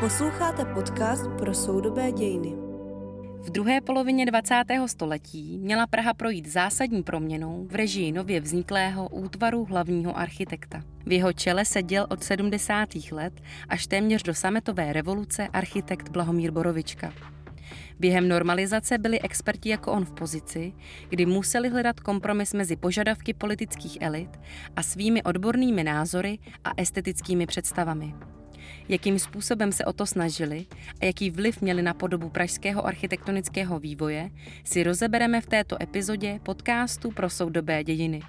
Posloucháte podcast pro soudobé dějiny. V druhé polovině 20. století měla Praha projít zásadní proměnou v režii nově vzniklého útvaru hlavního architekta. V jeho čele seděl od 70. let až téměř do sametové revoluce architekt Blahomír Borovička. Během normalizace byli experti jako on v pozici, kdy museli hledat kompromis mezi požadavky politických elit a svými odbornými názory a estetickými představami. Jakým způsobem se o to snažili a jaký vliv měli na podobu pražského architektonického vývoje, si rozebereme v této epizodě podcastu pro soudobé dějiny.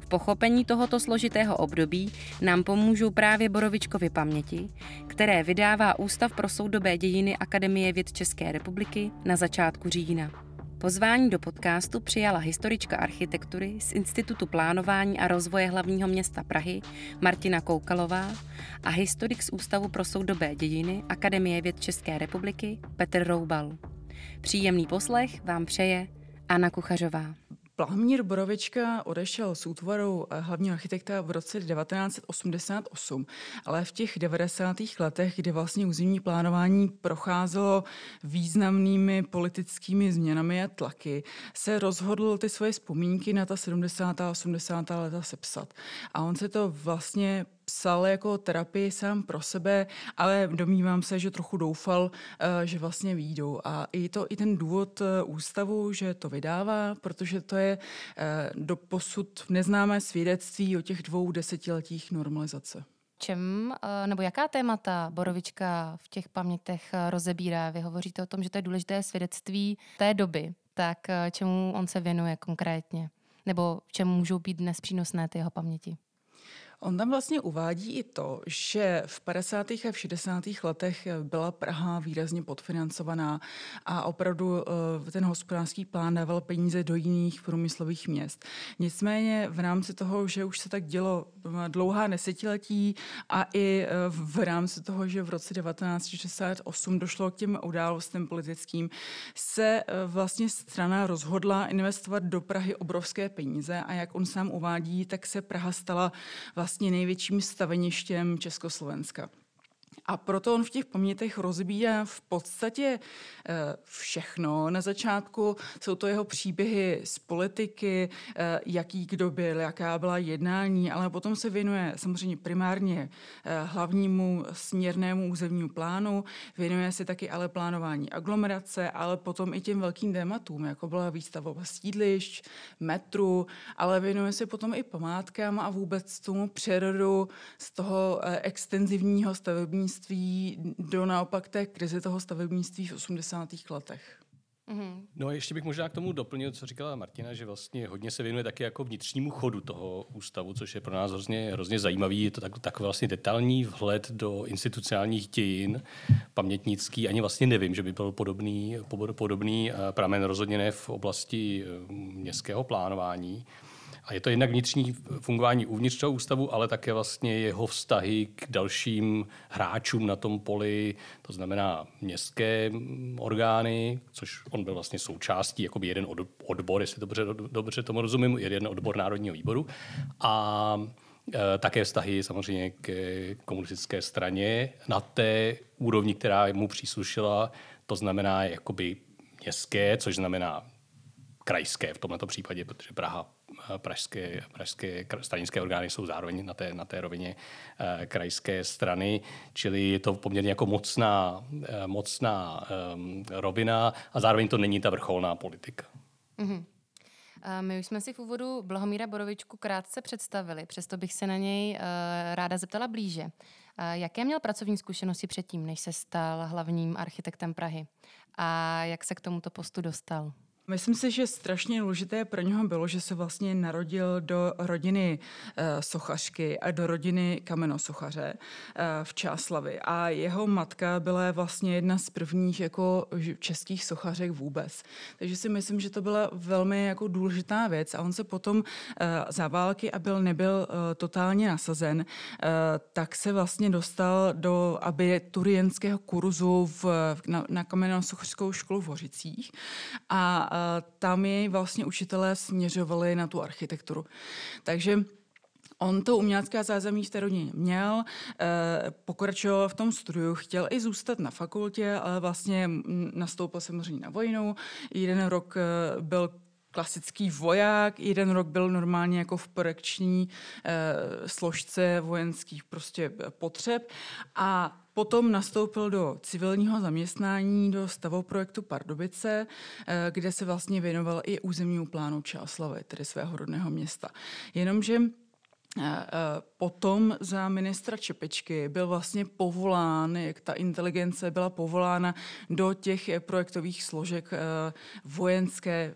V pochopení tohoto složitého období nám pomůžou právě Borovičkovy paměti, které vydává Ústav pro soudobé dějiny Akademie věd České republiky na začátku října. Pozvání do podcastu přijala historička architektury z Institutu plánování a rozvoje hlavního města Prahy Martina Koukalová a historik z Ústavu pro soudobé dějiny Akademie věd České republiky Petr Roubal. Příjemný poslech vám přeje Anna Kuchařová. Plahomír Borovička odešel s útvarou eh, hlavního architekta v roce 1988, ale v těch 90. letech, kdy vlastně územní plánování procházelo významnými politickými změnami a tlaky, se rozhodl ty svoje vzpomínky na ta 70. a 80. leta sepsat. A on se to vlastně psal jako terapii sám pro sebe, ale domnívám se, že trochu doufal, eh, že vlastně výjdou. A i, to, i ten důvod eh, ústavu, že to vydává, protože to je eh, do posud neznámé svědectví o těch dvou desetiletích normalizace. Čem, nebo jaká témata Borovička v těch pamětech rozebírá? Vy hovoříte o tom, že to je důležité svědectví té doby. Tak čemu on se věnuje konkrétně? Nebo v čem můžou být dnes přínosné ty jeho paměti? On tam vlastně uvádí i to, že v 50. a v 60. letech byla Praha výrazně podfinancovaná a opravdu eh, ten hospodářský plán dával peníze do jiných průmyslových měst. Nicméně v rámci toho, že už se tak dělo dlouhá desetiletí a i eh, v rámci toho, že v roce 1968 došlo k těm událostem politickým, se eh, vlastně strana rozhodla investovat do Prahy obrovské peníze a jak on sám uvádí, tak se Praha stala vlastně vlastně největším staveništěm Československa. A proto on v těch pamětech rozbíjá v podstatě eh, všechno. Na začátku jsou to jeho příběhy z politiky, eh, jaký kdo byl, jaká byla jednání, ale potom se věnuje samozřejmě primárně eh, hlavnímu směrnému územnímu plánu, věnuje se taky ale plánování aglomerace, ale potom i těm velkým tématům, jako byla výstava sídlišť, metru, ale věnuje se potom i památkám a vůbec tomu přerodu z toho extenzivního stavebního stavebnictví do naopak té krize toho stavebnictví v 80. letech. Mm-hmm. No ještě bych možná k tomu doplnil, co říkala Martina, že vlastně hodně se věnuje taky jako vnitřnímu chodu toho ústavu, což je pro nás hrozně, hrozně zajímavý. Je to tak, tak vlastně detailní vhled do institucionálních dějin pamětnický. Ani vlastně nevím, že by byl podobný, podobný eh, pramen rozhodně ne v oblasti eh, městského plánování. A je to jednak vnitřní fungování uvnitř toho ústavu, ale také vlastně jeho vztahy k dalším hráčům na tom poli, to znamená městské orgány, což on byl vlastně součástí, jako jeden odbor, jestli dobře, dobře tomu rozumím, jeden odbor Národního výboru. A e, také vztahy samozřejmě k komunistické straně na té úrovni, která mu příslušela, to znamená jakoby městské, což znamená krajské v tomto případě, protože Praha pražské, pražské stranické orgány jsou zároveň na té, na té rovině eh, krajské strany, čili je to poměrně jako mocná, eh, mocná um, rovina a zároveň to není ta vrcholná politika. Mm-hmm. My už jsme si v úvodu Blahomíra Borovičku krátce představili, přesto bych se na něj ráda zeptala blíže. Jaké měl pracovní zkušenosti předtím, než se stal hlavním architektem Prahy? A jak se k tomuto postu dostal? Myslím si, že strašně důležité pro něho bylo, že se vlastně narodil do rodiny uh, sochařky a do rodiny kamenosochaře uh, v Čáslavi. A jeho matka byla vlastně jedna z prvních jako českých sochařek vůbec. Takže si myslím, že to byla velmi jako důležitá věc. A on se potom uh, za války a byl nebyl totálně nasazen, tak se vlastně dostal do abiturientského kurzu v, na, na kamenosochařskou školu v Hořicích. A tam jej vlastně učitelé směřovali na tu architekturu. Takže On to umělecká zázemí v té rodině měl, eh, pokračoval v tom studiu, chtěl i zůstat na fakultě, ale vlastně nastoupil samozřejmě na vojnu. Jeden rok eh, byl klasický voják, jeden rok byl normálně jako v projekční eh, složce vojenských prostě potřeb a potom nastoupil do civilního zaměstnání do stavoprojektu Pardubice, eh, kde se vlastně věnoval i územnímu plánu Čáslavy, tedy svého rodného města. Jenomže Potom za ministra Čepečky byl vlastně povolán, jak ta inteligence byla povolána do těch projektových složek eh, vojenské,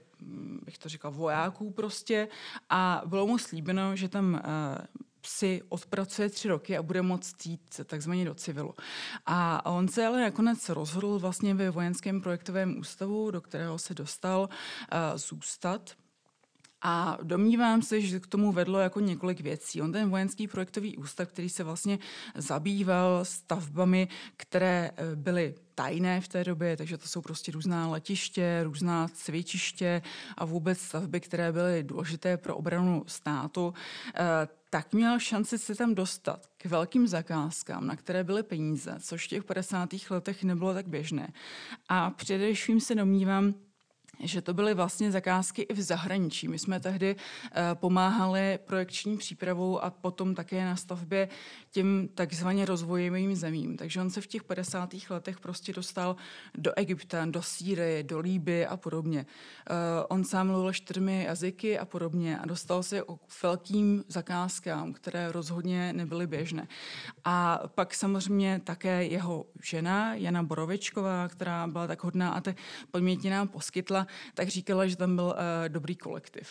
bych to říkal, vojáků prostě a bylo mu slíbeno, že tam eh, si odpracuje tři roky a bude moct jít takzvaně do civilu. A on se ale nakonec rozhodl vlastně ve vojenském projektovém ústavu, do kterého se dostal, eh, zůstat a domnívám se, že k tomu vedlo jako několik věcí. On ten vojenský projektový ústav, který se vlastně zabýval stavbami, které eh, byly tajné v té době, takže to jsou prostě různá letiště, různá cvičiště a vůbec stavby, které byly důležité pro obranu státu, eh, tak měl šanci se tam dostat k velkým zakázkám, na které byly peníze, což v těch 50. letech nebylo tak běžné. A především se domnívám, že to byly vlastně zakázky i v zahraničí. My jsme tehdy uh, pomáhali projekční přípravou a potom také na stavbě těm takzvaně rozvojovým zemím. Takže on se v těch 50. letech prostě dostal do Egypta, do Sýrie, do Líby a podobně. Uh, on sám mluvil čtyřmi jazyky a podobně a dostal se k velkým zakázkám, které rozhodně nebyly běžné. A pak samozřejmě také jeho žena, Jana Borovičková, která byla tak hodná a ty podměti nám poskytla, tak říkala, že tam byl uh, dobrý kolektiv.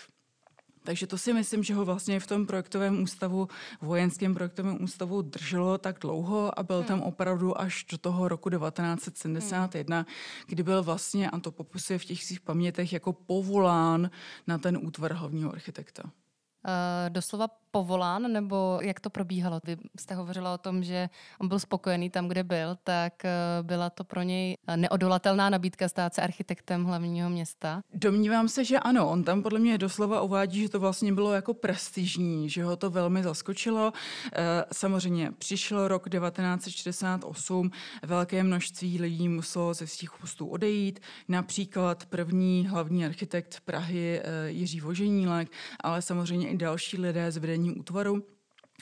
Takže to si myslím, že ho vlastně v tom projektovém ústavu, vojenském projektovém ústavu drželo tak dlouho a byl hmm. tam opravdu až do toho roku 1971, hmm. kdy byl vlastně, a to popisuje v těch svých pamětech, jako povolán na ten útvar hlavního architekta. Uh, doslova povolán, nebo jak to probíhalo? Vy jste hovořila o tom, že on byl spokojený tam, kde byl, tak eh, byla to pro něj neodolatelná nabídka stát se architektem hlavního města? Domnívám se, že ano. On tam podle mě doslova uvádí, že to vlastně bylo jako prestižní, že ho to velmi zaskočilo. Eh, samozřejmě přišel rok 1968, velké množství lidí muselo ze svých postů odejít, například první hlavní architekt Prahy eh, Jiří Voženílek, ale samozřejmě i další lidé z vedení vedení útvaru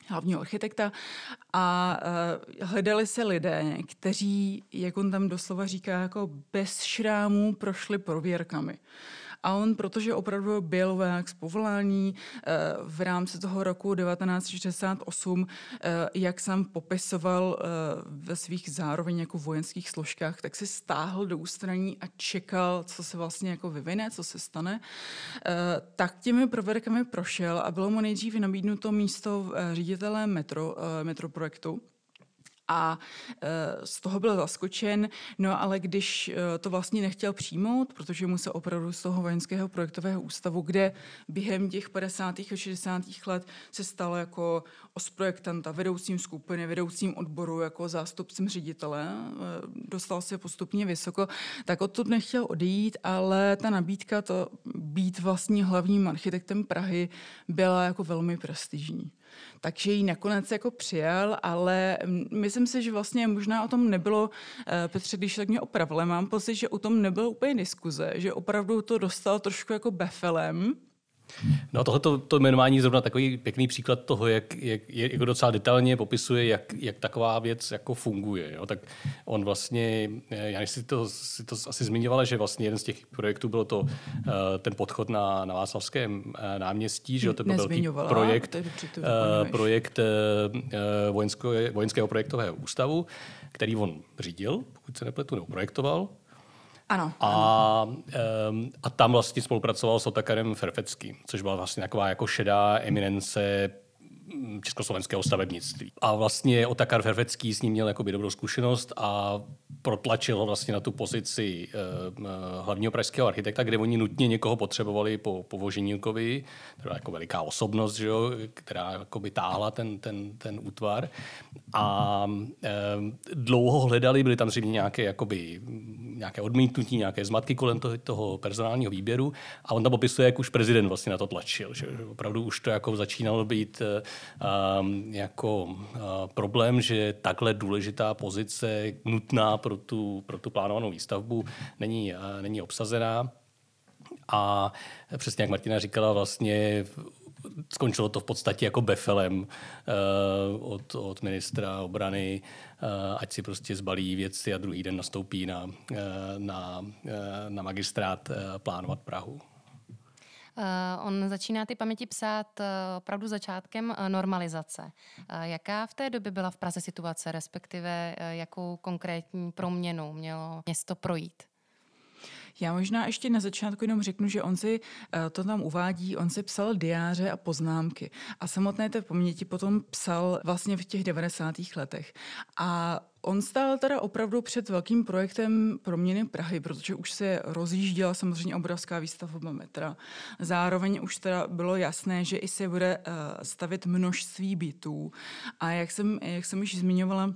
hlavního architekta a uh, hledali se lidé, kteří, jak on tam doslova říká, jako bez šrámů prošli prověrkami. A on, protože opravdu byl voják z povolání eh, v rámci toho roku 1968, eh, jak jsem popisoval eh, ve svých zároveň jako vojenských složkách, tak se stáhl do ústraní a čekal, co se vlastně jako vyvine, co se stane. Tak těmi prověrkami prošel a bylo mu nejdřív nabídnuto místo ředitele metro, metroprojektu a e, z toho byl zaskočen, no ale když e, to vlastně nechtěl přijmout, protože mu se opravdu z toho vojenského projektového ústavu, kde během těch 50. a 60. let se stalo jako osprojektanta, vedoucím skupiny, vedoucím odboru, jako zástupcem ředitele, e, dostal se postupně vysoko, tak odtud nechtěl odejít, ale ta nabídka to být vlastně hlavním architektem Prahy byla jako velmi prestižní takže ji nakonec jako přijal, ale myslím si, že vlastně možná o tom nebylo, eh, Petře, když tak mě opravil, mám pocit, že o tom nebylo úplně diskuze, že opravdu to dostal trošku jako befelem, No tohle to jmenování je zrovna takový pěkný příklad toho, jak, jak, jak jako docela detailně popisuje, jak, jak taková věc jako funguje. Jo? Tak on vlastně, eh, já si to, si to asi zmiňovala, že vlastně jeden z těch projektů bylo to uh, ten podchod na, na Václavském uh, náměstí, že to byl velký projekt, projekt vojenského, vojenského projektového ústavu, který on řídil, pokud se nepletu, nebo projektoval. Ano. A, um, a tam vlastně spolupracoval s Otakarem Ferfeckým, což byla vlastně taková jako šedá eminence československého stavebnictví. A vlastně Otakar Ferfecký s ním měl jakoby dobrou zkušenost a protlačil ho vlastně na tu pozici uh, hlavního pražského architekta, kde oni nutně někoho potřebovali po, po Voženílkovi, to byla jako veliká osobnost, že jo, která jakoby táhla ten, ten, ten útvar. A uh, dlouho hledali, byly tam zřejmě nějaké jakoby nějaké odmítnutí, nějaké zmatky kolem toho, toho personálního výběru a on tam popisuje, jak už prezident vlastně na to tlačil, že opravdu už to jako začínalo být um, jako uh, problém, že takhle důležitá pozice nutná pro tu, pro tu plánovanou výstavbu není, uh, není obsazená. A přesně jak Martina říkala, vlastně skončilo to v podstatě jako befelem uh, od, od ministra obrany, uh, ať si prostě zbalí věci a druhý den nastoupí na, uh, na, uh, na magistrát uh, plánovat Prahu. Uh, on začíná ty paměti psát uh, opravdu začátkem uh, normalizace. Jaká v té době byla v Praze situace, respektive jakou konkrétní proměnu mělo město projít? Já možná ještě na začátku jenom řeknu, že on si eh, to tam uvádí, on si psal diáře a poznámky a samotné té paměti potom psal vlastně v těch 90. letech. A On stál teda opravdu před velkým projektem proměny Prahy, protože už se rozjížděla samozřejmě obrovská výstavba metra. Zároveň už teda bylo jasné, že i se bude uh, stavit množství bytů. A jak jsem, jak jsem již zmiňovala,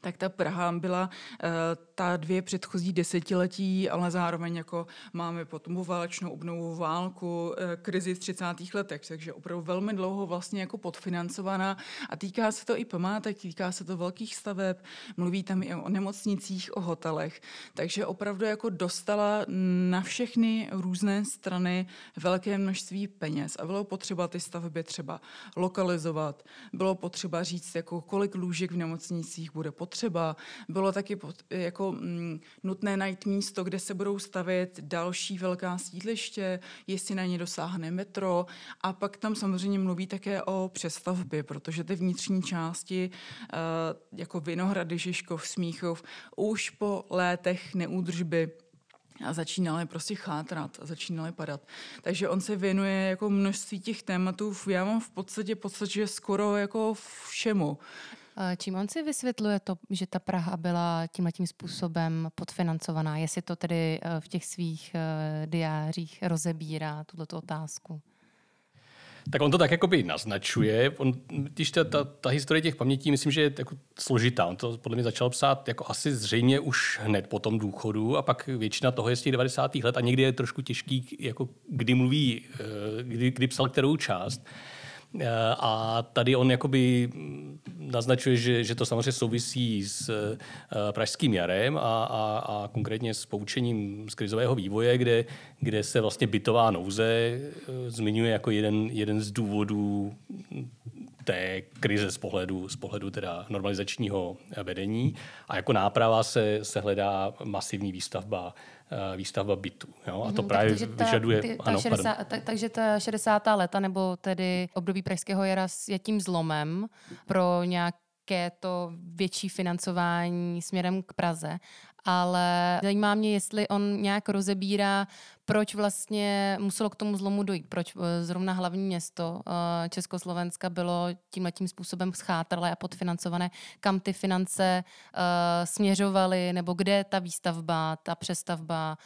tak ta Praha byla uh, ta dvě předchozí desetiletí, ale zároveň jako máme potom válečnou obnovu válku, uh, krizi v 30. letech, takže opravdu velmi dlouho vlastně jako podfinancovaná. A týká se to i památek, týká se to velkých staveb, mluví tam i o nemocnicích, o hotelech, takže opravdu jako dostala na všechny různé strany velké množství peněz. A bylo potřeba ty stavby třeba lokalizovat, bylo potřeba říct, jako kolik lůžek v nemocnicích bude potřeba. Bylo taky jako mm, nutné najít místo, kde se budou stavět další velká sídliště, jestli na ně dosáhne metro. A pak tam samozřejmě mluví také o přestavbě, protože ty vnitřní části, uh, jako Vinohrady, Žižkov, Smíchov, už po létech neúdržby a začínaly prostě chátrat a začínaly padat. Takže on se věnuje jako množství těch tématů. Já mám v podstatě pocit, že skoro jako všemu. Čím on si vysvětluje to, že ta Praha byla tímhle tím způsobem podfinancovaná? Jestli to tedy eh, v těch svých eh, diářích rozebírá, tuto otázku? Tak on to tak jakoby naznačuje. On, když ta, ta, ta historie těch pamětí, myslím, že je jako složitá. On to podle mě začal psát jako asi zřejmě už hned po tom důchodu a pak většina toho je z těch 90. let a někdy je trošku těžký, jako kdy mluví, eh, kdy, kdy psal kterou část. Eh, a tady on jakoby naznačuje, že, že to samozřejmě souvisí s eh, pražským jarem a, a, a konkrétně s poučením z krizového vývoje, kde, kde se vlastně bytová nouze eh, zmiňuje jako jeden, jeden z důvodů té krize z pohledu, z pohledu teda normalizačního vedení. A jako náprava se, se hledá masivní výstavba Eh, výstavba bytů. Jo? A to mm, právě tak, ta, vyžaduje... Ty, ta ano, 60, ta, takže ta 60. leta nebo tedy období Pražského jara je tím zlomem pro nějaké to větší financování směrem k Praze ale zajímá mě, jestli on nějak rozebírá, proč vlastně muselo k tomu zlomu dojít, proč eh, zrovna hlavní město eh, Československa bylo tímhle tím způsobem schátrlé a podfinancované, kam ty finance uh, směřovaly, nebo kde ta výstavba, ta přestavba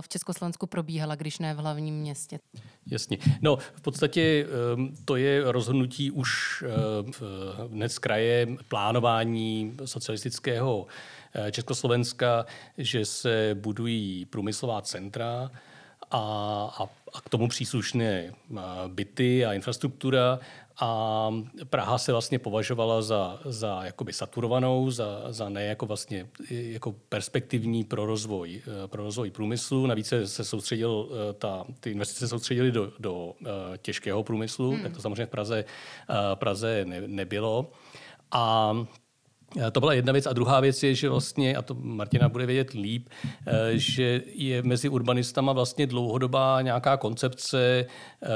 v Československu probíhala, když ne v hlavním městě. Jasně. No, v podstatě um, to je rozhodnutí už z kraje plánování socialistického Eh, Československa, že se budují průmyslová centra a, a, a k tomu příslušné byty a infrastruktura a Praha se vlastně považovala za, za jakoby saturovanou, za, za ne jako vlastně jako perspektivní pro rozvoj, eh, pro rozvoj průmyslu. Navíc se soustředil, ta, ty investice se soustředily do, do těžkého průmyslu, hmm. tak to samozřejmě v Praze, Praze ne, nebylo. A to byla jedna věc. A druhá věc je, že vlastně, a to Martina bude vědět líp, eh, že je mezi urbanistama vlastně dlouhodobá nějaká koncepce eh,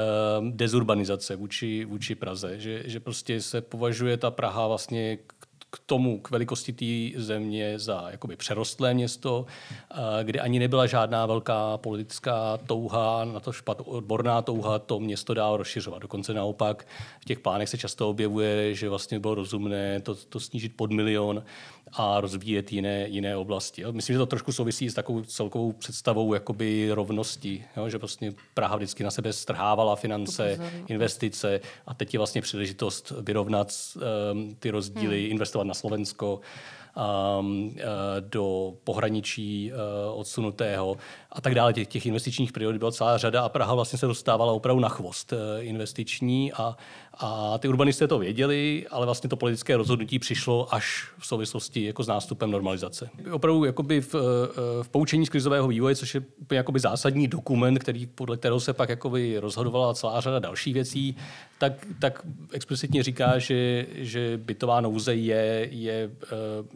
dezurbanizace vůči, vůči Praze. Že, že prostě se považuje ta Praha vlastně k tomu, k velikosti té země za jakoby přerostlé město, kde ani nebyla žádná velká politická touha, na to špat odborná touha to město dál rozšiřovat. Dokonce naopak v těch plánech se často objevuje, že vlastně bylo rozumné to, to snížit pod milion a rozvíjet jiné, jiné oblasti. Myslím, že to trošku souvisí s takovou celkovou představou jakoby rovnosti, jo? že vlastně Praha vždycky na sebe strhávala finance, investice a teď je vlastně příležitost vyrovnat um, ty rozdíly, hmm. investovat přestěhovat na Slovensko, um, do pohraničí uh, odsunutého a tak dále. Těch, těch investičních priorit byla celá řada a Praha vlastně se dostávala opravdu na chvost uh, investiční a, a ty urbanisté to věděli, ale vlastně to politické rozhodnutí přišlo až v souvislosti jako s nástupem normalizace. Opravdu jakoby v, v poučení z krizového vývoje, což je úplně jakoby zásadní dokument, který, podle kterého se pak jakoby rozhodovala celá řada dalších věcí, tak, tak explicitně říká, že, že bytová nouze je, je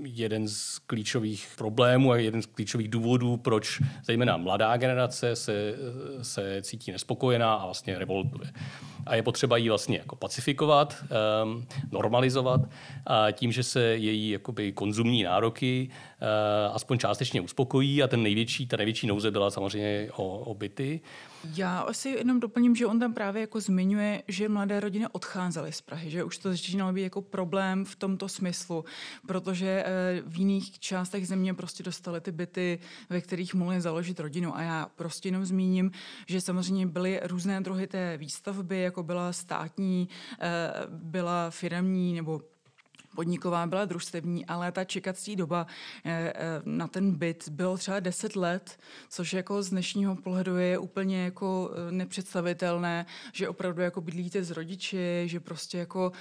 jeden z klíčových problémů a jeden z klíčových důvodů, proč zejména mladá generace se, se cítí nespokojená a vlastně revoltuje. A je potřeba ji vlastně jako pacifikovat, um, normalizovat a tím, že se její jakoby konzumní nároky uh, aspoň částečně uspokojí a ten největší, ta největší nouze byla samozřejmě o, o byty. Já asi jenom doplním, že on tam právě jako zmiňuje, že mladé rodiny odcházely z Prahy, že už to začínalo být jako problém v tomto smyslu, protože eh, v jiných částech země prostě dostali ty byty, ve kterých mohli založit rodinu. A já prostě jenom zmíním, že samozřejmě byly různé druhy té výstavby, jako byla státní, eh, byla firmní nebo podniková byla družstevní, ale ta čekací doba eh, eh, na ten byt bylo třeba 10 let, což jako z dnešního pohledu je úplně jako eh, nepředstavitelné, že opravdu jako bydlíte s rodiči, že prostě jako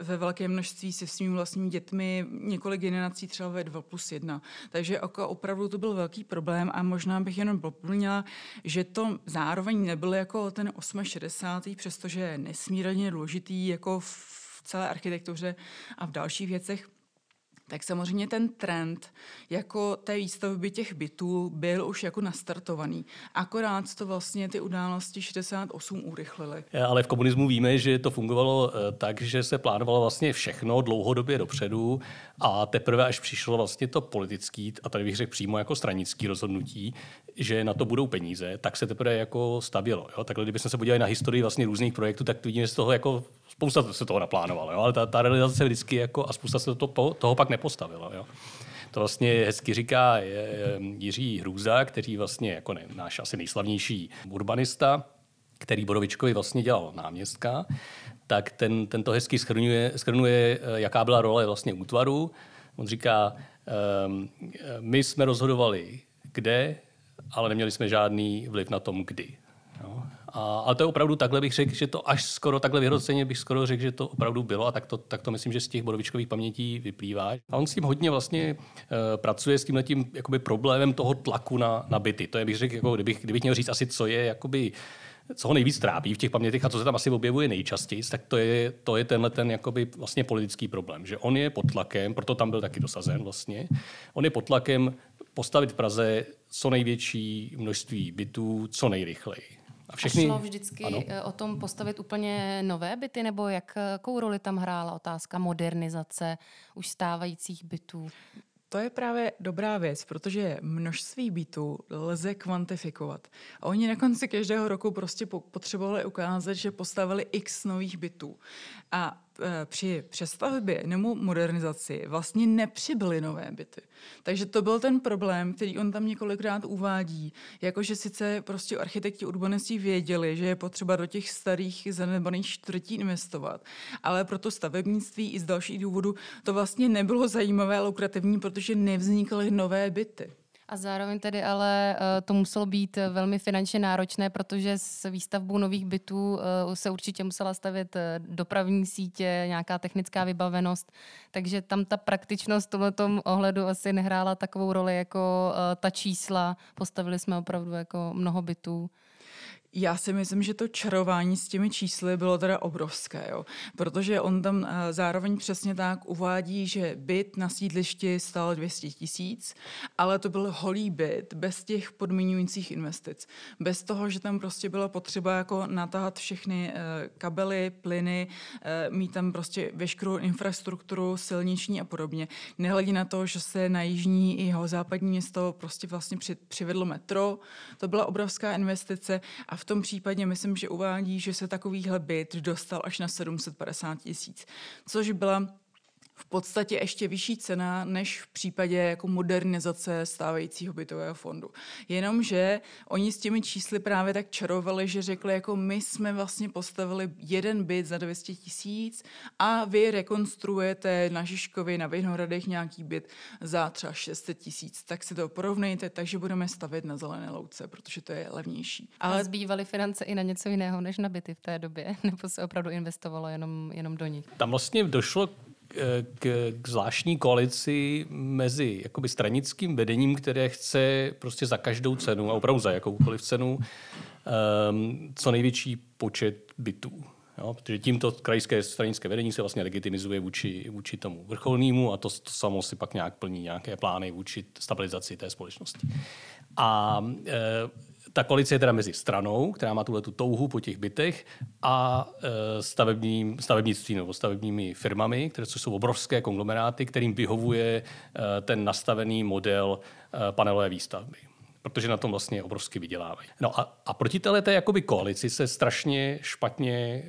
ve velké množství se svými vlastními dětmi několik generací třeba ve 2 plus 1. Takže jako opravdu to byl velký problém a možná bych jenom doplnila, že to zároveň nebyl jako ten 68. přestože je nesmírně důležitý jako v celé architektuře a v dalších věcech, tak samozřejmě ten trend jako té výstavby těch bytů byl už jako nastartovaný. Akorát to vlastně ty události 68 urychlily. Ale v komunismu víme, že to fungovalo eh, tak, že se plánovalo vlastně všechno dlouhodobě dopředu a teprve až přišlo vlastně to politický, a tady bych řekl přímo jako stranický rozhodnutí, že na to budou peníze, tak se teprve jako stavělo. Jo? Takhle, kdybychom se podívali na historii vlastně různých projektů, tak vidíme, že z toho jako spousta se toho naplánovalo, jo? ale ta, ta realizace vždycky jako a spousta se to, toho pak nepostavilo. Jo? To vlastně hezky říká Jiří Hrůza, který vlastně jako ne, náš asi nejslavnější urbanista, který Borovičkovi vlastně dělal náměstka, tak ten, ten to hezky schrnuje, schrnuje, jaká byla role vlastně útvaru. On říká, um, my jsme rozhodovali, kde, ale neměli jsme žádný vliv na tom, kdy. A, ale to je opravdu takhle bych řekl, že to až skoro takhle vyhroceně bych skoro řekl, že to opravdu bylo a tak to, tak to myslím, že z těch bodovičkových pamětí vyplývá. A on s tím hodně vlastně uh, pracuje s tím tím jakoby problémem toho tlaku na, na byty. To je bych řekl, jako, kdybych, kdybych měl říct asi, co je jakoby co ho nejvíc trápí v těch pamětech a co se tam asi objevuje nejčastěji, tak to je, to je tenhle ten jakoby vlastně politický problém, že on je pod tlakem, proto tam byl taky dosazen vlastně, on je pod tlakem postavit v Praze co největší množství bytů co nejrychleji. A, všechny... a šlo vždycky ano. Eh, o tom postavit úplně nové byty, nebo jak, jakou roli tam hrála otázka modernizace už stávajících bytů? To je právě dobrá věc, protože množství bytů lze kvantifikovat. A oni na konci každého roku prostě potřebovali ukázat, že postavili x nových bytů. A při přestavbě nebo modernizaci vlastně nepřibyly nové byty. Takže to byl ten problém, který on tam několikrát uvádí. Jakože sice prostě architekti urbanisti věděli, že je potřeba do těch starých zanedbaných čtvrtí investovat, ale pro to stavebnictví i z dalších důvodů to vlastně nebylo zajímavé a lukrativní, protože nevznikaly nové byty. A zároveň tedy ale eh, to muselo být velmi finančně náročné, protože s výstavbou nových bytů eh, se určitě musela stavět eh, dopravní sítě, nějaká technická vybavenost, takže tam ta praktičnost v tomto ohledu asi nehrála takovou roli jako ta čísla. Postavili jsme opravdu jako mnoho bytů. Já si myslím, že to čarování s těmi čísly bylo teda obrovské, jo? protože on tam eh, zároveň přesně tak uvádí, že byt na sídlišti stál 200 tisíc, ale to byl holý byt bez těch podmiňujících investic. Bez toho, že tam prostě byla potřeba jako natáhat všechny eh, kabely, plyny, eh, mít tam prostě veškerou infrastrukturu silniční a podobně. Nehledí na to, že se na jižní i jeho západní město prostě vlastně přivedlo metro, to byla obrovská investice a v v tom případě myslím, že uvádí, že se takovýhle byt dostal až na 750 tisíc, což byla v podstatě ještě vyšší cena než v případě jako modernizace stávajícího bytového fondu. Jenomže oni s těmi čísly právě tak čarovali, že řekli, jako my jsme vlastně postavili jeden byt za 200 tisíc a vy rekonstruujete na Žižkově, na Vinohradech nějaký byt za třeba 600 tisíc. Tak si to porovnejte, takže budeme stavět na zelené louce, protože to je levnější. Ale a zbývaly finance i na něco jiného než na byty v té době, nebo se opravdu investovalo jenom, jenom do nich? Tam vlastně došlo k, k zvláštní koalici mezi jakoby stranickým vedením, které chce prostě za každou cenu, a opravdu za jakoukoliv cenu, um, co největší počet bytů. Jo, protože tímto krajské stranické vedení se vlastně legitimizuje vůči, vůči tomu vrcholnému a to, to samo si pak nějak plní nějaké plány vůči stabilizaci té společnosti. A e, ta koalice je teda mezi stranou, která má tuhle tu touhu po těch bytech, a e, stavebním, stavebnictví nebo stavebními firmami, které jsou obrovské konglomeráty, kterým vyhovuje e, ten nastavený model e, panelové výstavby protože na tom vlastně obrovsky vydělávají. No a, a proti této jakoby koalici se strašně špatně e,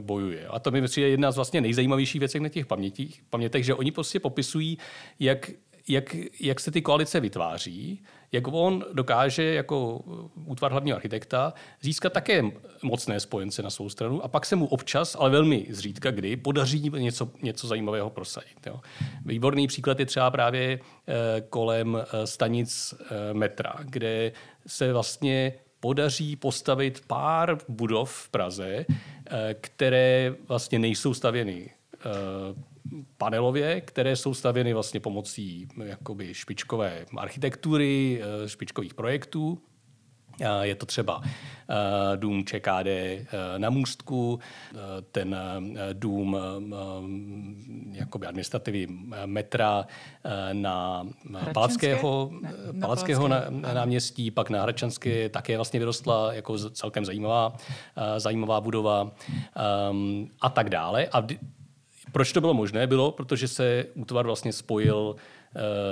bojuje. A to mi je jedna z vlastně nejzajímavějších věcí na těch pamětích, pamětech, že oni prostě popisují, jak jak, jak se ty koalice vytváří, jak on dokáže jako útvar hlavního architekta získat také mocné spojence na svou stranu a pak se mu občas, ale velmi zřídka kdy, podaří něco, něco zajímavého prosadit. Jo. Výborný příklad je třeba právě eh, kolem eh, stanic eh, metra, kde se vlastně podaří postavit pár budov v Praze, které vlastně nejsou stavěny panelově, které jsou stavěny vlastně pomocí jakoby špičkové architektury, eh, špičkových projektů. Je to třeba eh, dům ČKD eh, na Můstku, ten dům jakoby administrativy metra na Palackého, na Palackého na, náměstí, pak na Hračanské také vlastně vyrostla jako celkem zajímavá, zajímavá budova a tak dále. A proč to bylo možné? Bylo, protože se útvar vlastně spojil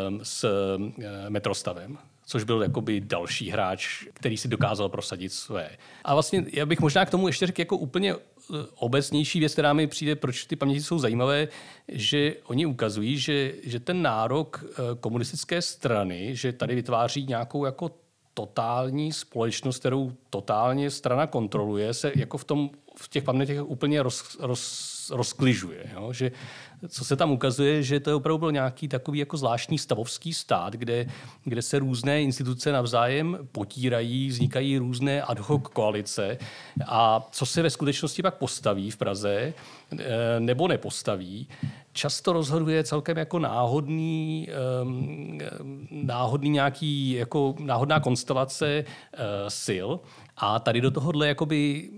um, s uh, metrostavem, což byl jakoby další hráč, který si dokázal prosadit své. A vlastně já bych možná k tomu ještě řekl jako úplně eh, obecnější věc, která mi přijde, proč ty paměti jsou zajímavé, že oni ukazují, že, že ten nárok eh, komunistické strany, že tady vytváří nějakou jako totální společnost, kterou totálně strana kontroluje, se jako v, tom, v těch pamětech úplně roz, roz rozkližuje. Jo? Že, co se tam ukazuje, že to je opravdu byl nějaký takový jako zvláštní stavovský stát, kde, kde se různé instituce navzájem potírají, vznikají různé ad hoc koalice a co se ve skutečnosti pak postaví v Praze eh, nebo nepostaví, často rozhoduje celkem jako náhodný, um, náhodný nějaký, jako náhodná konstelace uh, sil a tady do tohohle jakoby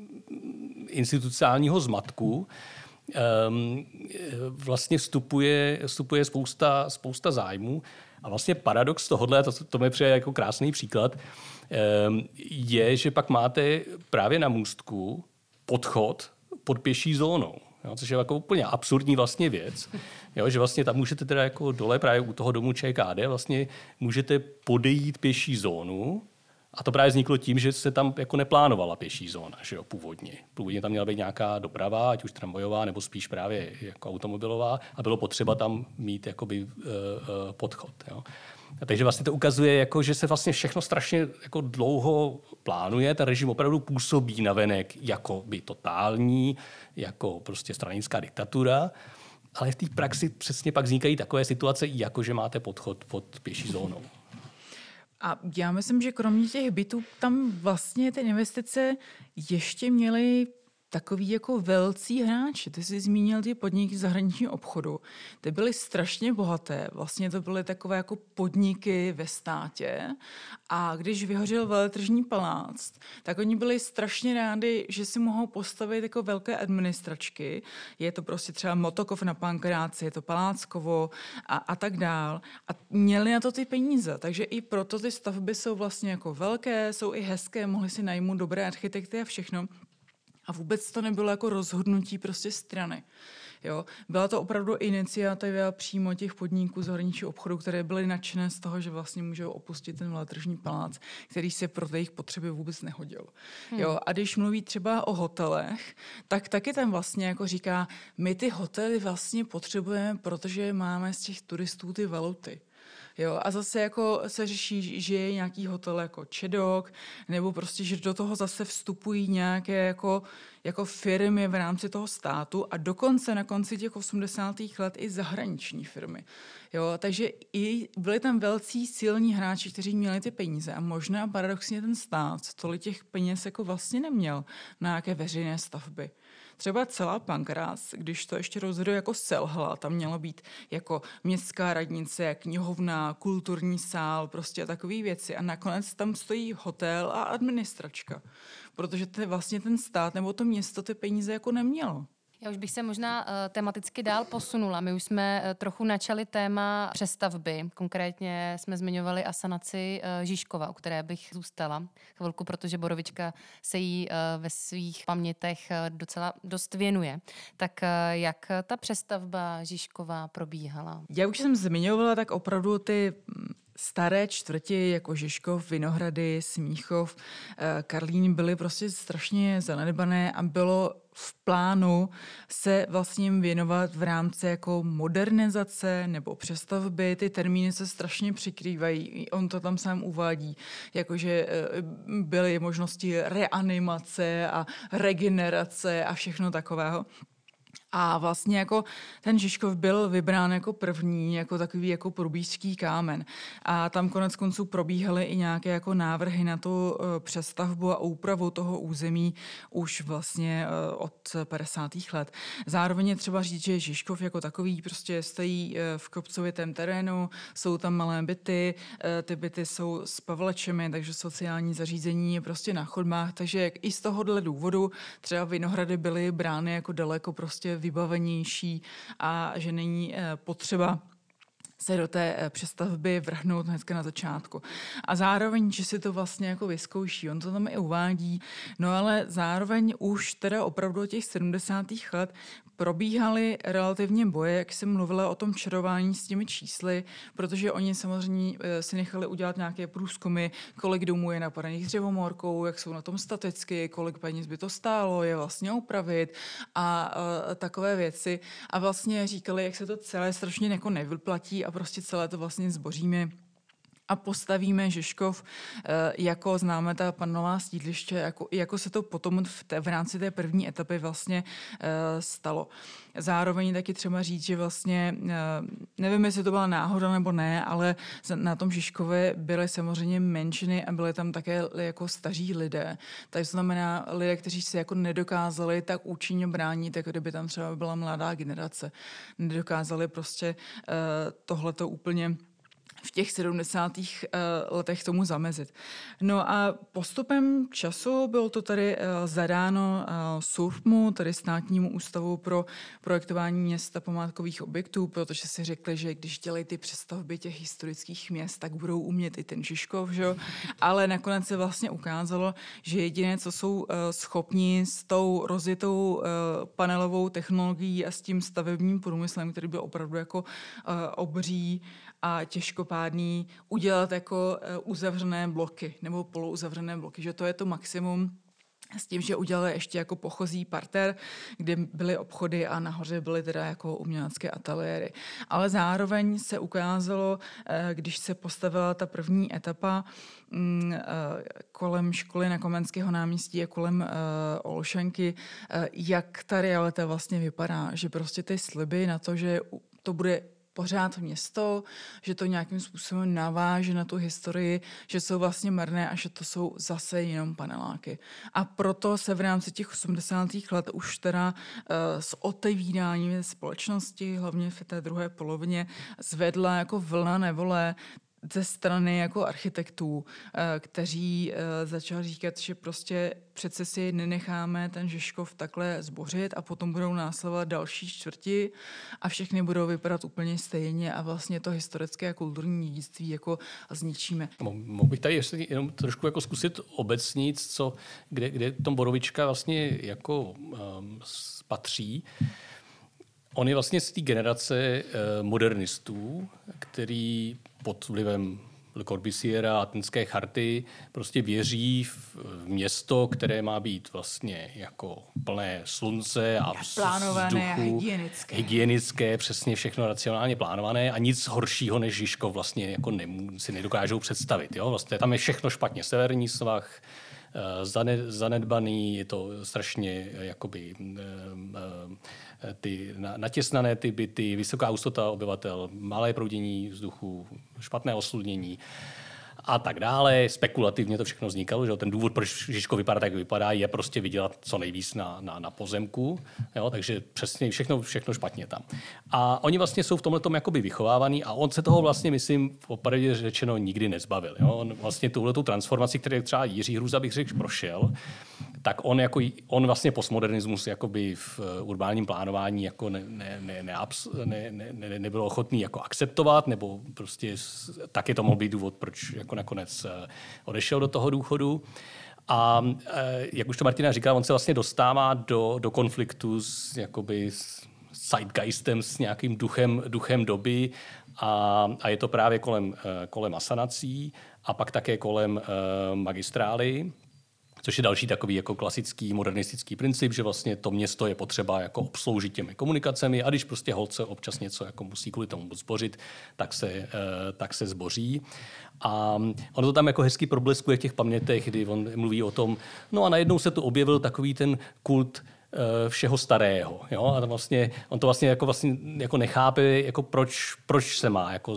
institucionálního zmatku vlastně vstupuje, vstupuje spousta, spousta zájmů. A vlastně paradox tohohle, to, to mi přijde jako krásný příklad, um, je, že pak máte právě na můstku podchod pod pěší zónou. Jo, což je jako úplně absurdní vlastně věc, jo, že vlastně tam můžete teda jako dole právě u toho domu ČKD vlastně můžete podejít pěší zónu, a to právě vzniklo tím, že se tam jako neplánovala pěší zóna, že jo, původně. Původně tam měla být nějaká doprava, ať už tramvajová, nebo spíš právě jako automobilová a bylo potřeba tam mít jakoby uh, podchod. Jo. A takže vlastně to ukazuje, jako, že se vlastně všechno strašně jako dlouho plánuje, ten režim opravdu působí na venek jako by totální, jako prostě stranická diktatura, ale v té praxi přesně pak vznikají takové situace, jako že máte podchod pod pěší zónou. A já myslím, že kromě těch bytů tam vlastně ty investice ještě měly takový jako velcí hráči. Ty jsi zmínil ty podniky zahraničního obchodu. Ty byly strašně bohaté. Vlastně to byly takové jako podniky ve státě. A když vyhořel veletržní palác, tak oni byli strašně rádi, že si mohou postavit jako velké administračky. Je to prostě třeba Motokov na Pankráci, je to Paláckovo a, a tak dál. A měli na to ty peníze. Takže i proto ty stavby jsou vlastně jako velké, jsou i hezké, mohli si najmout dobré architekty a všechno. A vůbec to nebylo jako rozhodnutí prostě strany. Jo? Byla to opravdu iniciativa přímo těch podniků zahraničního obchodu, které byly nadšené z toho, že vlastně můžou opustit ten veletržní palác, který se pro jejich potřeby vůbec nehodil. Hmm. Jo? A když mluví třeba o hotelech, tak taky tam vlastně jako říká, my ty hotely vlastně potřebujeme, protože máme z těch turistů ty valuty. Jo, a zase jako se řeší, že je nějaký hotel jako Čedok, nebo prostě, že do toho zase vstupují nějaké jako, jako firmy v rámci toho státu a dokonce na konci těch 80. let i zahraniční firmy. Jo, takže i byli tam velcí silní hráči, kteří měli ty peníze a možná paradoxně ten stát tolik těch peněz jako vlastně neměl na nějaké veřejné stavby. Třeba celá Pankrás, když to ještě rozhoduje jako selhala, tam mělo být jako městská radnice, knihovna, kulturní sál, prostě takové věci. A nakonec tam stojí hotel a administračka, protože to vlastně ten stát nebo to město ty peníze jako nemělo. Já už bych se možná uh, tematicky dál posunula. My už jsme uh, trochu načali téma přestavby. Konkrétně jsme zmiňovali asanaci uh, Žižkova, o které bych zůstala chvilku, protože Borovička se jí uh, ve svých pamětech uh, docela dost věnuje. Tak uh, jak ta přestavba Žižkova probíhala? Já už jsem zmiňovala tak opravdu ty staré čtvrti jako Žižkov, Vinohrady, Smíchov, Karlín byly prostě strašně zanedbané a bylo v plánu se vlastně věnovat v rámci jako modernizace nebo přestavby. Ty termíny se strašně přikrývají. On to tam sám uvádí, jakože eh, byly možnosti reanimace a regenerace a všechno takového. A vlastně jako ten Žižkov byl vybrán jako první, jako takový jako probířský kámen. A tam konec konců probíhaly i nějaké jako návrhy na tu eh, přestavbu a úpravu toho území už vlastně eh, od 50. let. Zároveň je třeba říct, že Žižkov jako takový prostě stojí eh, v kopcovitém terénu, jsou tam malé byty, ty byty jsou s pavlečemi, takže sociální zařízení je prostě na chodbách, takže i z tohohle důvodu třeba Vinohrady byly brány jako daleko prostě vybavenější a že není eh, potřeba se do té eh, přestavby vrhnout hnedka na začátku. A zároveň, že si to vlastně jako vyzkouší. On to tam i uvádí, no ale zároveň už teda opravdu těch 70. let probíhaly relativně boje, jak jsem mluvila o tom čarování s těmi čísly, protože oni samozřejmě eh, si nechali udělat nějaké průzkumy, kolik domů je napadených dřevomorkou, jak jsou na tom staticky, kolik peněz by to stálo, je vlastně upravit a, a eh, takové věci. A vlastně říkali, jak se to celé strašně jako nevyplatí a prostě celé to vlastně zboříme a postavíme Žižkov, eh, jako známe ta panová sídliště, jako, jako se to potom v, té, v rámci té první etapy vlastně eh, stalo. Zároveň taky třeba říct, že vlastně, eh, nevím, jestli to byla náhoda nebo ne, ale na tom Žižkově byly samozřejmě menšiny a byly tam také jako staří lidé. To znamená lidé, kteří se jako nedokázali tak účinně bránit, jako kdyby tam třeba byla mladá generace. Nedokázali prostě tohleto úplně v těch 70. Eh, letech tomu zamezit. No a postupem času bylo to tady eh, zadáno eh, SURFMu, tedy státnímu ústavu pro projektování měst a památkových objektů, protože si řekli, že když dělají ty přestavby těch historických měst, tak budou umět i ten Žižkov, že? ale nakonec se vlastně ukázalo, že jediné, co jsou schopni s tou rozjetou panelovou technologií a s tím stavebním průmyslem, který byl opravdu jako obří, a těžkopádný udělat jako eh, uzavřené bloky nebo polouzavřené bloky, že to je to maximum, s tím, že udělali ještě jako pochozí parter, kde byly obchody a nahoře byly teda jako umělecké ateliéry. Ale zároveň se ukázalo, eh, když se postavila ta první etapa mm, eh, kolem školy na Komenského náměstí a kolem Olšenky, jak ta realita vlastně vypadá. Že prostě ty sliby na to, že to bude pořád město, že to nějakým způsobem naváže na tu historii, že jsou vlastně marné a že to jsou zase jenom paneláky. A proto se v rámci těch 80. let už teda uh, s otevíráním společnosti, hlavně v té druhé polovině, zvedla jako vlna nevole ze strany jako architektů, eh, kteří eh, začali říkat, že prostě přece si nenecháme ten Žižkov takhle zbořit a potom budou následovat další čtvrti a všechny budou vypadat úplně stejně a vlastně to historické a kulturní dědictví jako zničíme. Mohl bych tady ještě jenom trošku jako zkusit obecnit, co, kde, kde tom Borovička vlastně jako um, patří. on je vlastně z té generace modernistů, který pod vlivem Le Corbusiera a Atenské charty prostě věří v město, které má být vlastně jako plné slunce a plánované vzduchu, a hygienické. hygienické, přesně všechno racionálně plánované a nic horšího než Žižkov vlastně jako nemů, si nedokážou představit. Jo? Vlastně tam je všechno špatně. Severní svah, zanedbaný, je to strašně eh, jakoby eh, ty natěsnané ty byty, vysoká ústota obyvatel, malé proudění vzduchu, špatné osludnění a tak dále. Spekulativně to všechno vznikalo, že ten důvod, proč Žižko vypadá tak, vypadá, je prostě vydělat co nejvíc na, na, na pozemku. Jo? Takže přesně všechno, všechno špatně tam. A oni vlastně jsou v tomhle tom jakoby vychovávaný a on se toho vlastně, myslím, opravdu řečeno nikdy nezbavil. Jo? On vlastně tuhle transformaci, kterou třeba Jiří Hruza bych řekl, prošel, tak on, jako, on vlastně postmodernismus jakoby v eh, urbánním plánování jako ne, ne, ne, ne, ne, ne, ne, nebyl ochotný jako akceptovat, nebo prostě taky to mohl být důvod, proč jako nakonec eh, odešel do toho důchodu. A eh, jak už to Martina říkala, on se vlastně dostává do, do konfliktu s, jakoby, s zeitgeistem, s nějakým duchem, duchem doby a, a je to právě kolem, kolem asanací a pak také kolem magistrály, Což je další takový jako klasický modernistický princip, že vlastně to město je potřeba jako obsloužit těmi komunikacemi a když prostě holce občas něco jako musí kvůli tomu zbořit, tak se, eh, tak se zboří. A ono to tam jako hezky probleskuje v těch pamětech, kdy on mluví o tom, no a najednou se tu objevil takový ten kult eh, všeho starého. Jo? A vlastně, on to vlastně jako, vlastně jako nechápe, jako proč, proč se má jako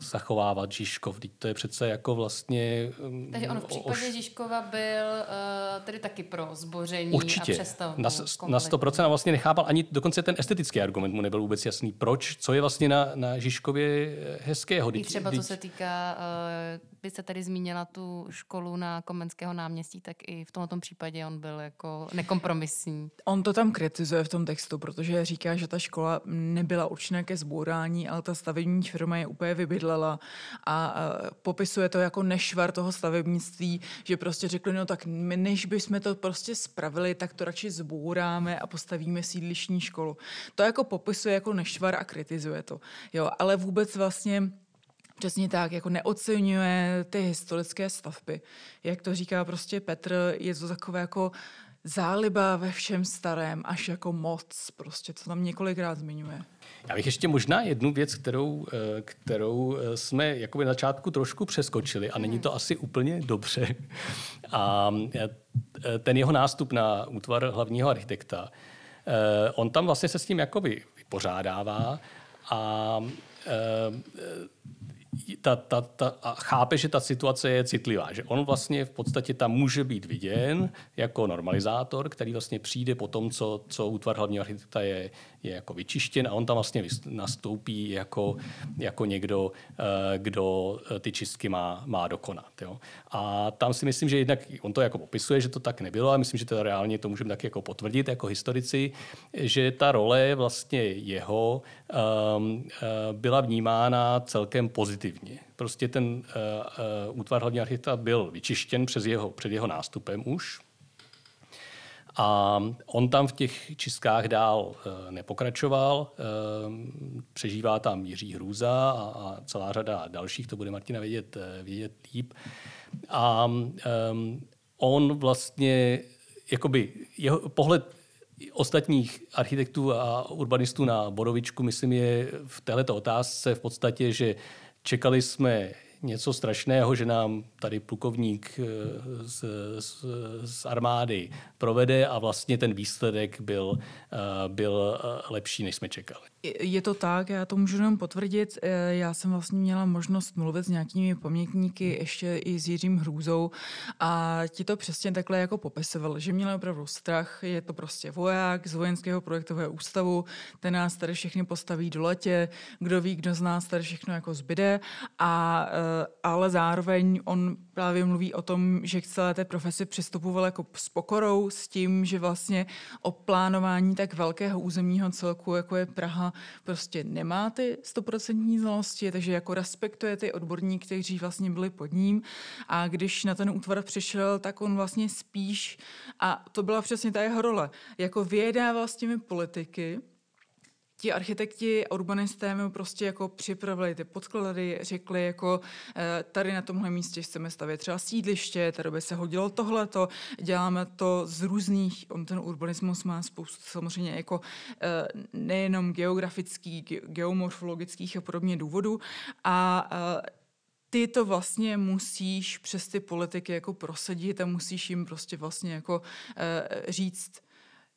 zachovávat Žižkov. Teď to je přece jako vlastně... Um, Takže on v případě oš... Žižkova byl uh, tedy taky pro zboření Určitě. a přestavbu. Na, na 100% a vlastně nechápal ani dokonce ten estetický argument mu nebyl vůbec jasný. Proč? Co je vlastně na, na Žižkově hezkého? I třeba co se týká, uh, by se tady zmínila tu školu na Komenského náměstí, tak i v tomto případě on byl jako nekompromisní. On to tam kritizuje v tom textu, protože říká, že ta škola nebyla určená ke zbourání, ale ta stavební firma je úplně vybydlela a, popisuje to jako nešvar toho stavebnictví, že prostě řekli, no tak my, než bychom to prostě spravili, tak to radši zbouráme a postavíme sídlišní školu. To jako popisuje jako nešvar a kritizuje to. Jo, ale vůbec vlastně Přesně tak, jako neocenuje ty historické stavby. Jak to říká prostě Petr, je to takové jako záliba ve všem starém, až jako moc, prostě, co tam několikrát zmiňuje. Já bych ještě možná jednu věc, kterou, eh, kterou eh, jsme jakoby na začátku trošku přeskočili a není to asi úplně dobře. A eh, ten jeho nástup na útvar hlavního architekta, on tam vlastně se s tím jakoby vypořádává a ta, ta, ta, a chápe, že ta situace je citlivá, že on vlastně v podstatě tam může být viděn jako normalizátor, který vlastně přijde po tom, co, co útvar hlavního architekta je, je jako vyčištěn a on tam vlastně nastoupí jako, jako někdo, eh, kdo eh, ty čistky má, má dokonat. Jo. A tam si myslím, že jednak on to jako popisuje, že to tak nebylo a myslím, že to reálně to můžeme taky jako potvrdit jako historici, že ta role vlastně jeho um, byla vnímána celkem pozitivně. Prostě ten uh, uh, útvar hlavního architekta byl vyčištěn přes jeho, před jeho nástupem už, a on tam v těch čistkách dál e, nepokračoval. E, přežívá tam Jiří Hrůza a, a celá řada dalších, to bude Martina vědět, vědět líp. A e, on vlastně, jakoby, jeho pohled ostatních architektů a urbanistů na Borovičku, myslím, je v této otázce v podstatě, že čekali jsme něco strašného, že nám tady plukovník eh, z, z, z armády provede a vlastně ten výsledek byl, eh, byl eh, lepší, než jsme čekali. Je to tak, já to můžu jenom potvrdit. Já jsem vlastně měla možnost mluvit s nějakými pamětníky, ještě i s Jiřím Hrůzou a ti to přesně takhle jako popisoval, že měli opravdu strach, je to prostě voják z vojenského projektového ústavu, ten nás tady všechny postaví do letě, kdo ví, kdo z nás tady všechno jako zbyde a ale zároveň on právě mluví o tom, že k celé té profesi přistupoval jako s pokorou, s tím, že vlastně o plánování tak velkého územního celku, jako je Praha, prostě nemá ty stoprocentní znalosti, takže jako respektuje ty odborníky, kteří vlastně byli pod ním. A když na ten útvar přišel, tak on vlastně spíš, a to byla přesně ta jeho role, jako vyjedával s těmi politiky, ti architekti a urbanisté mi prostě jako připravili ty podklady, řekli jako eh, tady na tomhle místě chceme stavět třeba sídliště, tady by se hodilo tohleto, děláme to z různých, on ten urbanismus má spoustu samozřejmě jako eh, nejenom geografických, geomorfologických a podobně důvodů a ty to vlastně musíš přes ty politiky jako prosadit a musíš jim prostě vlastně jako říct,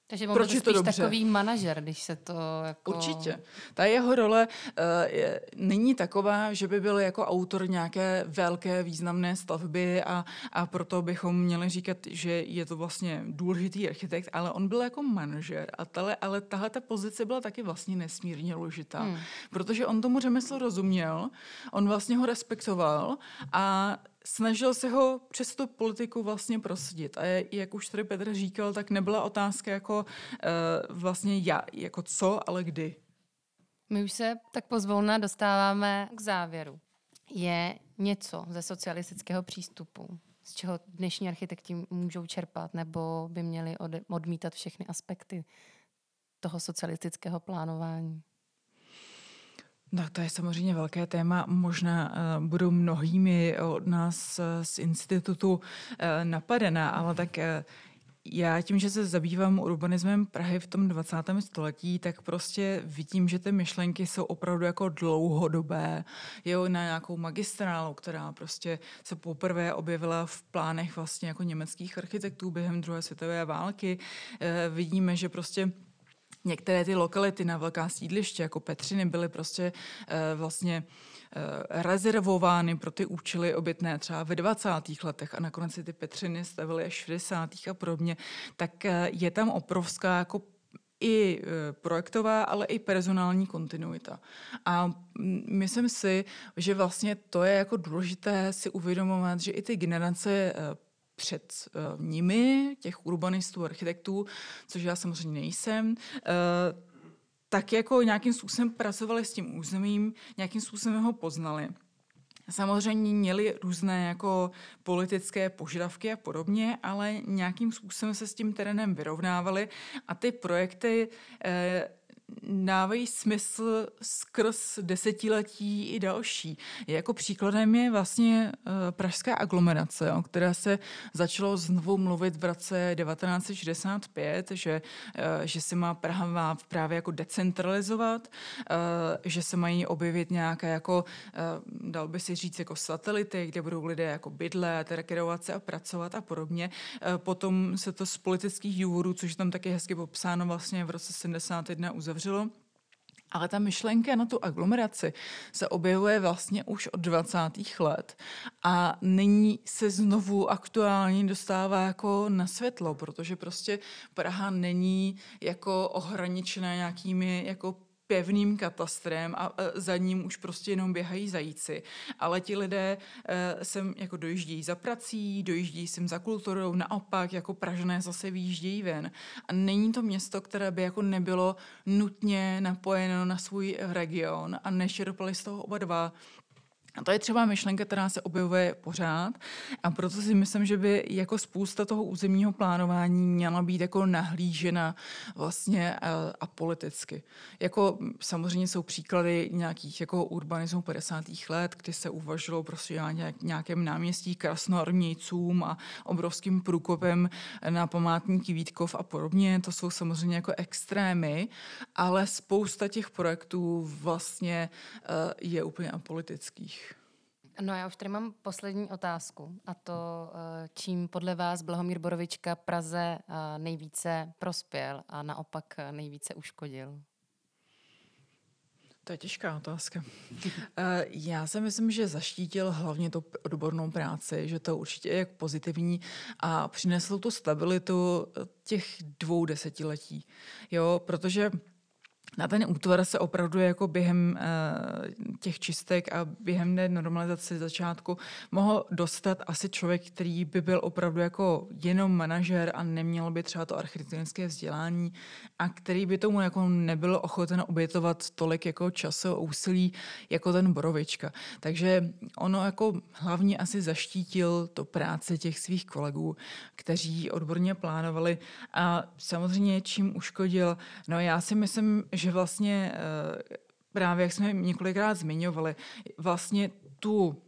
takže on Proč je to dobře? takový manažer, když se to jako... Určitě. Ta jeho role uh, je, není taková, že by byl jako autor nějaké velké významné stavby a, a proto bychom měli říkat, že je to vlastně důležitý architekt, ale on byl jako manažer a tale, ale tahle ta pozice byla taky vlastně nesmírně důležitá, hmm. protože on tomu řemeslu rozuměl, on vlastně ho respektoval a snažil se ho přes tu politiku vlastně prosadit. A jak už tady Petr říkal, tak nebyla otázka jako uh, vlastně já, jako co, ale kdy. My už se tak pozvolna dostáváme k závěru. Je něco ze socialistického přístupu, z čeho dnešní architekti můžou čerpat, nebo by měli odmítat všechny aspekty toho socialistického plánování? No, to je samozřejmě velké téma. Možná uh, budou mnohými od nás uh, z institutu uh, napadená, ale tak já tím, že se zabývám urbanismem Prahy v tom 20. století, tak prostě vidím, že ty myšlenky jsou opravdu jako dlouhodobé. Jo, na nějakou magistrálu, která prostě se poprvé objevila v plánech vlastně jako německých architektů během druhé světové války. E, vidíme, že prostě některé ty lokality na velká sídliště, jako Petřiny, byly prostě e, vlastně e, rezervovány pro ty účely obytné třeba ve 20. letech a nakonec si ty Petřiny stavily až v 60. a podobně, tak e, je tam obrovská jako i projektová, ale i personální kontinuita. A myslím si, že vlastně to je jako důležité si uvědomovat, že i ty generace před uh, nimi, těch urbanistů, architektů, což já samozřejmě nejsem, uh, tak jako nějakým způsobem pracovali s tím územím, nějakým způsobem ho poznali. Samozřejmě měli různé jako politické požadavky a podobně, ale nějakým způsobem se s tím terénem vyrovnávali a ty projekty eh, dávají smysl skrz desetiletí i další. Jako příkladem je vlastně uh, pražská aglomerace, o které se začalo znovu mluvit v roce 1965, že, uh, že se má Praha právě jako decentralizovat, uh, že se mají objevit nějaké jako, dal by si říct, jako satelity, kde budou lidé jako bydlet, rekreovat se a pracovat a podobně. Potom se to z politických důvodů, což je tam taky hezky popsáno vlastně v roce 71 uzavřelo uzavřelo. Ale ta myšlenka na tu aglomeraci se objevuje vlastně už od 20. let a nyní se znovu aktuálně dostává jako na světlo, protože prostě Praha není jako ohraničena nějakými jako pevným katastrem a za ním už prostě jenom běhají zajíci. Ale ti lidé e, sem jako dojíždějí za prací, dojíždějí sem za kulturou, naopak jako Pražné zase výjíždějí ven. A není to město, které by jako nebylo nutně napojeno na svůj region a nečerpali z toho oba dva a to je třeba myšlenka, která se objevuje pořád a proto si myslím, že by jako spousta toho územního plánování měla být jako nahlížena vlastně a, eh, a politicky. Jako samozřejmě jsou příklady nějakých jako urbanismů 50. let, kdy se uvažilo prostě o nějakém náměstí krasnoarmějcům a obrovským průkopem na památníky Vítkov a podobně. To jsou samozřejmě jako extrémy, ale spousta těch projektů vlastně uh, je úplně apolitických. No já už tady mám poslední otázku a to, eh, čím podle vás Blahomír Borovička Praze eh, nejvíce prospěl a naopak eh, nejvíce uškodil? To je těžká otázka. Já si myslím, že zaštítil hlavně tu odbornou práci, že to určitě je pozitivní a přinesl tu stabilitu těch dvou desetiletí. Jo, protože na ten útvar se opravdu jako během uh, těch čistek a během té normalizace začátku mohl dostat asi člověk, který by byl opravdu jako jenom manažer a neměl by třeba to architektonické vzdělání a který by tomu jako nebyl ochoten obětovat tolik jako času a úsilí jako ten Borovička. Takže ono jako hlavně asi zaštítil to práce těch svých kolegů, kteří odborně plánovali a samozřejmě čím uškodil, no já si myslím, že vlastně právě, jak jsme několikrát zmiňovali, vlastně tu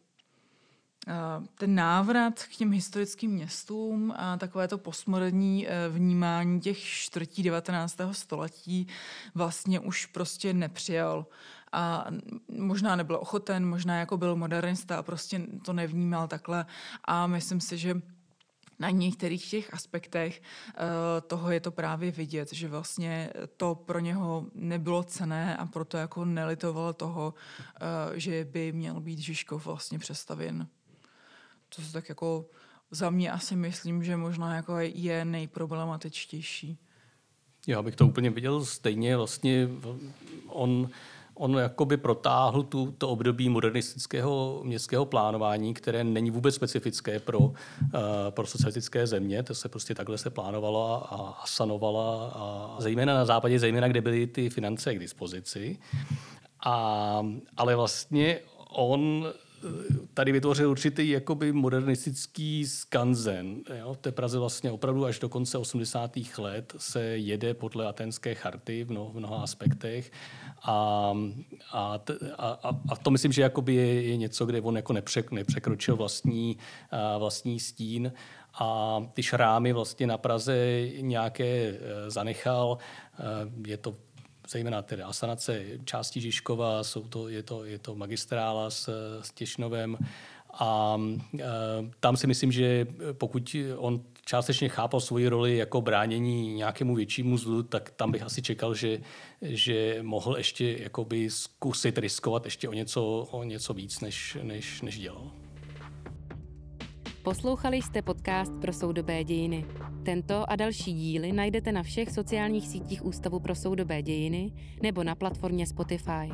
ten návrat k těm historickým městům a takové to postmoderní e, vnímání těch čtvrtí 19. století vlastně už prostě nepřijal a možná nebyl ochoten, možná jako byl modernista a prostě to nevnímal takhle a myslím si, že na některých těch aspektech e, toho je to právě vidět, že vlastně to pro něho nebylo cené a proto jako nelitoval toho, e, že by měl být Žižkov vlastně přestavěn to se tak jako za mě asi myslím, že možná jako je nejproblematičtější. Já bych to úplně viděl stejně. Vlastně on, on jakoby protáhl tu, to období modernistického městského plánování, které není vůbec specifické pro, uh, pro socialistické země. To se prostě takhle se plánovalo a, a sanovala, a zejména na západě, zejména kde byly ty finance k dispozici. A, ale vlastně on tady vytvořil určitý jakoby modernistický skanzen. Jo? V té Praze vlastně opravdu až do konce 80. let se jede podle atenské charty v, mnoha, v mnoha aspektech a, a, a, a to myslím, že jakoby je, je něco, kde on jako nepřek, nepřekročil vlastní, vlastní stín a ty šrámy vlastně na Praze nějaké e, zanechal. E, je to zejména tedy asanace části Žižkova, jsou to, je, to, je to magistrála s, s Těšnovem a e, tam si myslím, že pokud on částečně chápal svoji roli jako bránění nějakému většímu zlu, tak tam bych asi čekal, že, že mohl ještě jakoby zkusit riskovat ještě o něco, o něco víc, než, než, než dělal. Poslouchali jste podcast pro soudobé dějiny. Tento a další díly najdete na všech sociálních sítích Ústavu pro soudobé dějiny nebo na platformě Spotify.